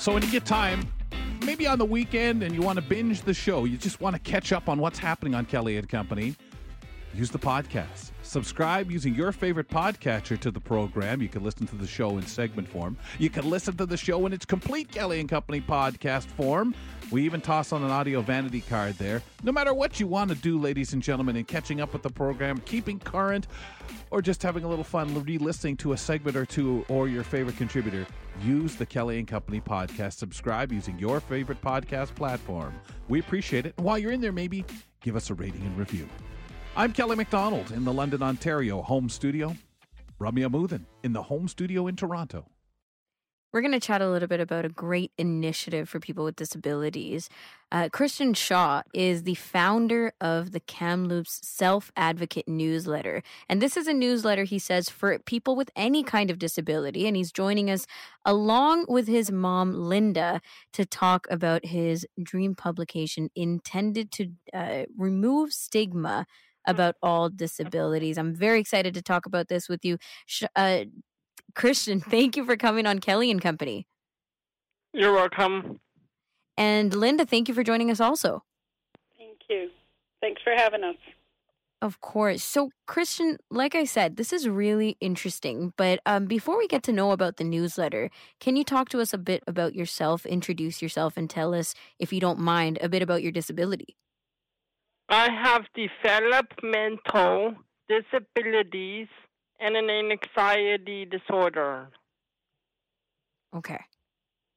So when you get time, maybe on the weekend and you want to binge the show, you just want to catch up on what's happening on Kelly and Company, use the podcast. Subscribe using your favorite podcatcher to the program. You can listen to the show in segment form. You can listen to the show in its complete Kelly and Company podcast form. We even toss on an audio vanity card there. No matter what you want to do, ladies and gentlemen, in catching up with the program, keeping current, or just having a little fun re-listening to a segment or two or your favorite contributor, use the Kelly and Company podcast. Subscribe using your favorite podcast platform. We appreciate it. And while you're in there, maybe give us a rating and review. I'm Kelly McDonald in the London, Ontario home studio. Ramya Muthan in the home studio in Toronto. We're going to chat a little bit about a great initiative for people with disabilities. Uh, Krystian Shaw is the founder of the Kamloops Self Advocate newsletter. And this is a newsletter, he says, for people with any kind of disability. And he's joining us along with his mom, Linda, to talk about his dream publication intended to uh, remove stigma about all disabilities. I'm very excited to talk about this with you. Uh, Krystian, thank you for coming on Kelly and Company. You're welcome. And Linda, thank you for joining us also. Thank you. Thanks for having us. Of course. So, Krystian, like I said, this is really interesting. But um, before we get to know about the newsletter, can you talk to us a bit about yourself, introduce yourself, and tell us, if you don't mind, a bit about your disability? I have developmental disabilities and an anxiety disorder. Okay.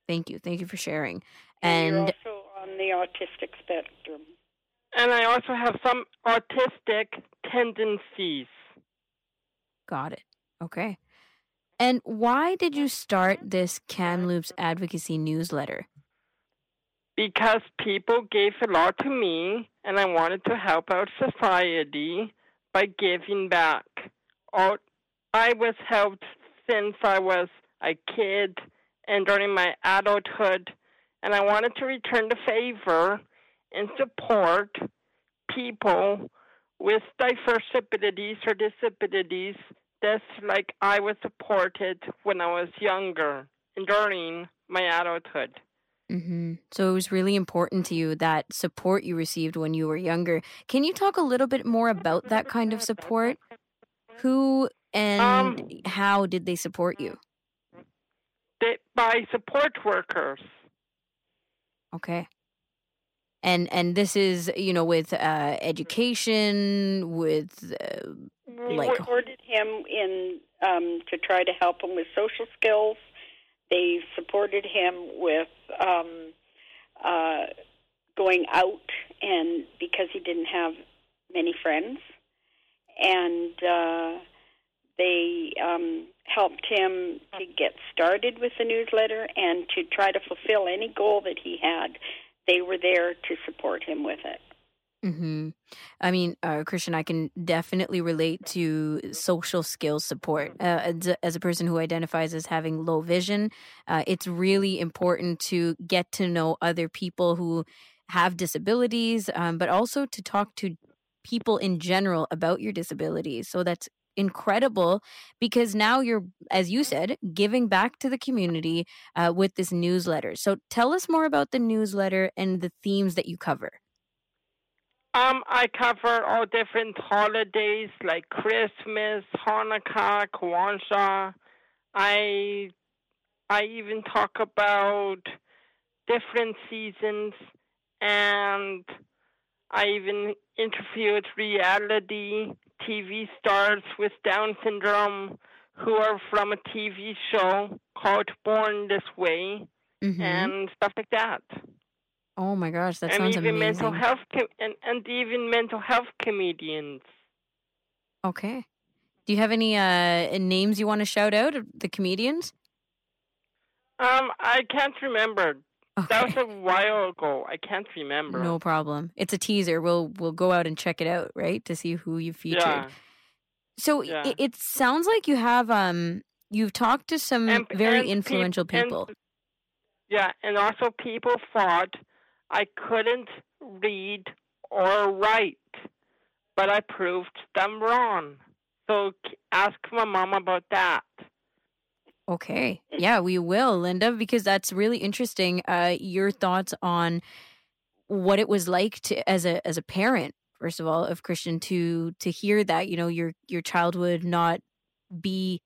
Thank you. Thank you for sharing. And, and you're also on the autistic spectrum. And I also have some autistic tendencies. Got it. Okay. And why did you start this Kamloops advocacy newsletter? Because people gave a lot to me, and I wanted to help out society by giving back. All I was helped since I was a kid and during my adulthood, and I wanted to return the favor and support people with diverse abilities or disabilities just like I was supported when I was younger and during my adulthood. Mm-hmm. So it was really important to you that support you received when you were younger. Can you talk a little bit more about that kind of support? Who and um, how did they support you? They, by support workers. Okay. And and this is you know with uh, education with uh, like we supported him in um, to try to help him with social skills. They supported him with um, uh, going out and because he didn't have many friends and uh, they um, helped him to get started with the newsletter and to try to fulfill any goal that he had. They were there to support him with it. Hmm. I mean, uh, Christian, I can definitely relate to social skills support. Uh, as, a, as, a, person who identifies as having low vision, uh, it's really important to get to know other people who have disabilities, um, but also to talk to people in general about your disabilities. So that's incredible because now you're, as you said, giving back to the community uh, with this newsletter. So tell us more about the newsletter and the themes that you cover. Um, I cover all different holidays like Christmas, Hanukkah, Kwanzaa. I I even talk about different seasons and I even interviewed reality TV stars with Down syndrome who are from a TV show called Born This Way mm-hmm. and stuff like that. Oh my gosh, that and sounds even amazing. mental health com- and, and even mental health comedians. Okay. Do you have any uh, names you want to shout out of the comedians? Um, I can't remember. Okay. That was a while ago. I can't remember. No problem. It's a teaser. We'll we'll go out and check it out, right, to see who you featured. Yeah. So yeah. It, it, sounds like you have um you've talked to some and, very and influential pe- people. And, yeah, and also people thought I couldn't read or write, but I proved them wrong. So ask my mom about that. Okay. Yeah, we will, Linda, because that's really interesting. Uh, your thoughts on what it was like to as a as a parent, first of all, of Krystian to to hear that, you know, your your child would not be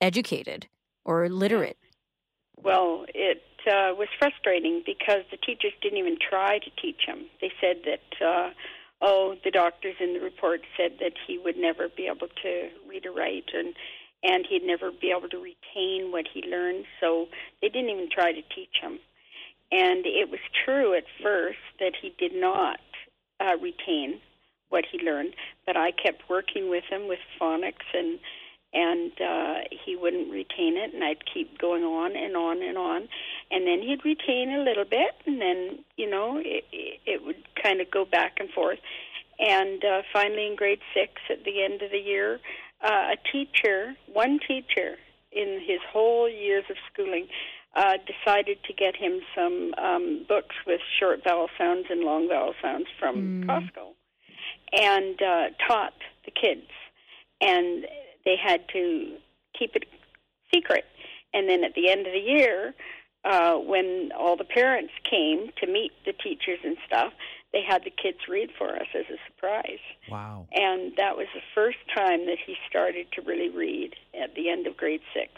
educated or literate. Well, it uh, was frustrating because the teachers didn't even try to teach him. They said that, uh, oh, the doctors in the report said that he would never be able to read or write, and and he'd never be able to retain what he learned. So they didn't even try to teach him. And it was true at first that he did not uh, retain what he learned, but I kept working with him with phonics and and uh, he wouldn't retain it, and I'd keep going on and on and on, and then he'd retain a little bit, and then you know it, it would kind of go back and forth, and uh, finally in grade six, at the end of the year, uh, a teacher, one teacher in his whole years of schooling, uh, decided to get him some um, books with short vowel sounds and long vowel sounds from mm. Costco, and uh, taught the kids, and they had to keep it secret. And then at the end of the year, uh, when all the parents came to meet the teachers and stuff, they had the kids read for us as a surprise. Wow. And that was the first time that he started to really read at the end of grade six.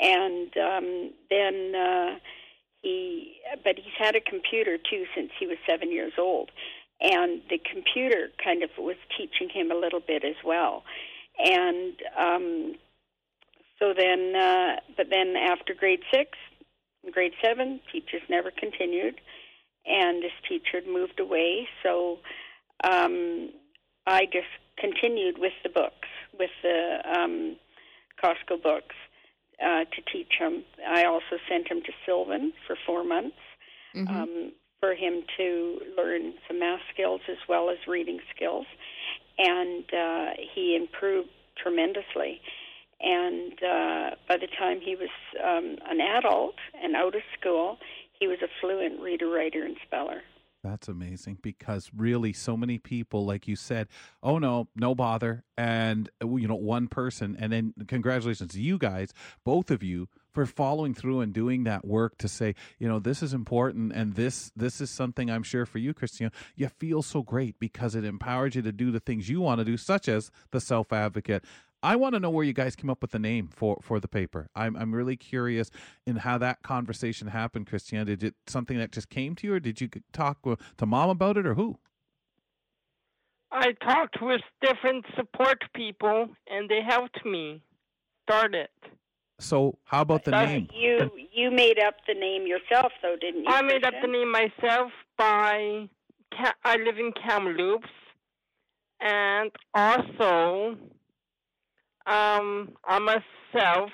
And um, then uh, he, but he's had a computer too since he was seven years old. And the computer kind of was teaching him a little bit as well and um, so then, uh, but then after grade six, grade seven, teachers never continued, and this teacher had moved away. So um, I just continued with the books, with the um, Costco books, uh, to teach him. I also sent him to Sylvan for four months. Mm-hmm. Um, for him to learn some math skills as well as reading skills and uh, he improved tremendously. And uh, by the time he was um, an adult and out of school, he was a fluent reader, writer, and speller. That's amazing because really, so many people, like you said, oh no, no bother, and you know, one person, and then congratulations to you guys, both of you, for following through and doing that work to say, you know, this is important and this this is something I'm sure for you, Christina, you feel so great because it empowers you to do the things you want to do, such as the self advocate. I want to know where you guys came up with the name for for the paper. I'm I'm really curious in how that conversation happened, Christiana. Did it something that just came to you, or did you talk to mom about it, or who? I talked with different support people, and they helped me start it. So how about the name? You you made up the name yourself, though, didn't you? I made up the name myself by I live in Kamloops, and also um, I'm a self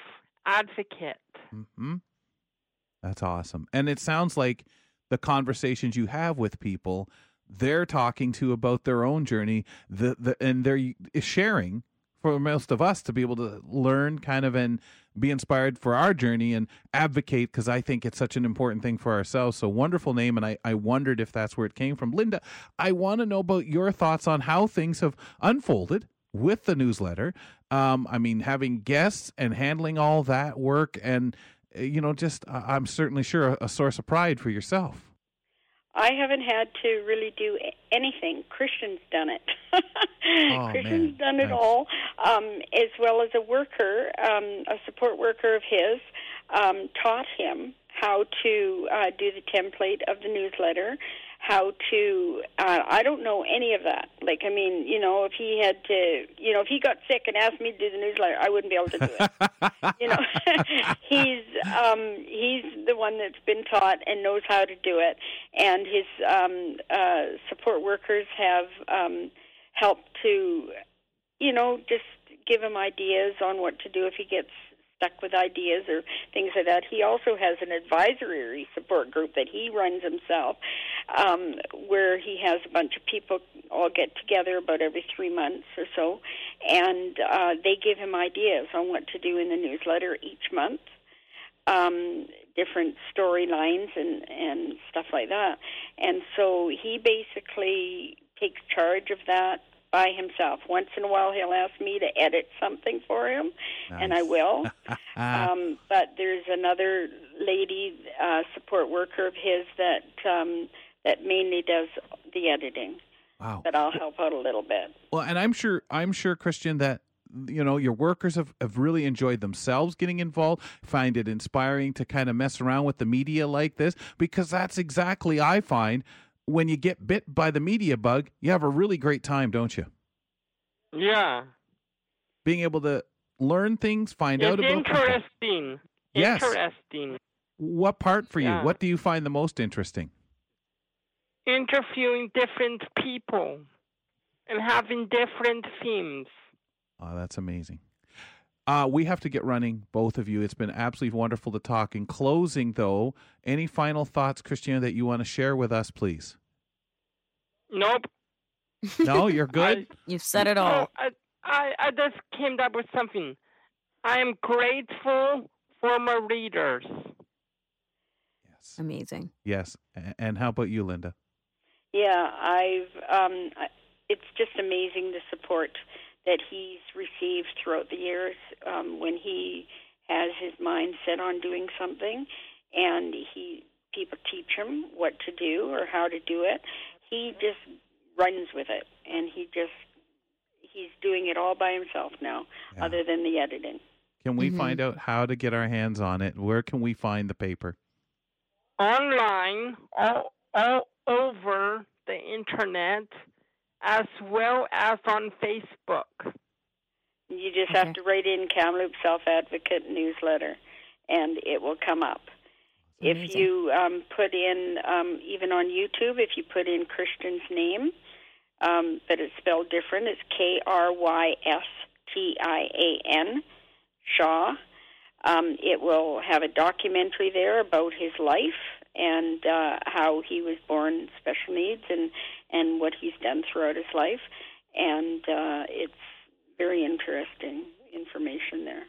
advocate. Mm-hmm. That's awesome, and it sounds like the conversations you have with people they're talking to about their own journey the, the and they're sharing for most of us to be able to learn kind of and be inspired for our journey and advocate because I think it's such an important thing for ourselves. So wonderful name. And I, I wondered if that's where it came from. Linda, I want to know about your thoughts on how things have unfolded with the newsletter. Um, I mean, having guests and handling all that work and, eh, you know, just I'm certainly sure a, source of pride for yourself. I haven't had to really do anything. Krystian's done it. oh, Krystian's man. done it all, um, as well as a worker, um, a support worker of his, um, taught him how to uh, do the template of the newsletter, how to uh, I don't know any of that. Like I mean, you know, if he had to, you know, if he got sick and asked me to do the newsletter, I wouldn't be able to do it. you know, he's um he's the one that's been taught and knows how to do it, and his um uh support workers have um helped to you know, just give him ideas on what to do if he gets stuck with ideas or things like that. He also has an advisory support group that he runs himself, um, where he has a bunch of people all get together about every three months or so, and uh, they give him ideas on what to do in the newsletter each month. Um, different storylines and and stuff like that, and so he basically takes charge of that by himself. Once in a while, he'll ask me to edit something for him, and I will. um, but there's another lady, uh, support worker of his that um, that mainly does the editing. wow. But I'll help out a little bit. Well, and I'm sure I'm sure Krystian that you know your workers have, have really enjoyed themselves getting involved find it inspiring to kind of mess around with the media like this because that's exactly i find when you get bit by the media bug you have a really great time don't you Yeah. being able to learn things find out It's about people. interesting. Yes. Interesting. what part for you Yeah. what do you find the most interesting Interviewing different people and having different themes. oh that's amazing uh, we have to get running, both of you. It's been absolutely wonderful to talk. In closing, though, any final thoughts, Christiana, that you want to share with us, please? Nope. No, you're good. You've said it all. I, I, I just came up with something. I am grateful for my readers. yes. Amazing. Yes. And how about you, Linda? Yeah, I've. Um, it's just amazing the support that he's received throughout the years um, when he has his mind set on doing something, and he people teach him what to do or how to do it. He just runs with it, and he just he's doing it all by himself now, Yeah. other than the editing. Can we Mhm. find out how to get our hands on it? Where can we find the paper? Online, all, all over the internet, as well as on Facebook. You just Okay. have to write in Kamloops Self Advocate newsletter, and it will come up. If Amazing. you um, put in, um, even on YouTube, if you put in Krystian's name, um, but it's spelled different, it's K R Y S T I A N, Shaw. Um, it will have a documentary there about his life and uh, how he was born special needs and, and what he's done throughout his life. And uh, it's very interesting information there.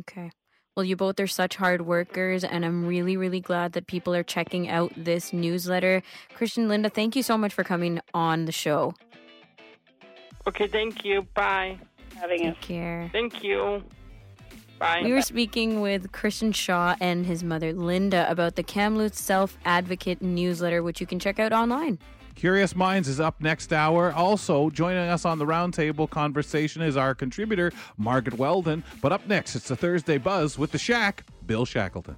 Okay. Well, you both are such hard workers, and I'm really, really glad that people are checking out this newsletter. Krystian, Linda, thank you so much for coming on the show. Okay, thank you. Bye. Having us. Take care. Thank you. Bye. We were speaking with Krystian Shaw and his mother, Linda, about the Kamloops Self Advocate newsletter, which you can check out online. Curious Minds is up next hour. Also, joining us on the roundtable conversation is our contributor, Margaret Weldon. But up next, it's the Thursday Buzz with the Shack, Bill Shackleton.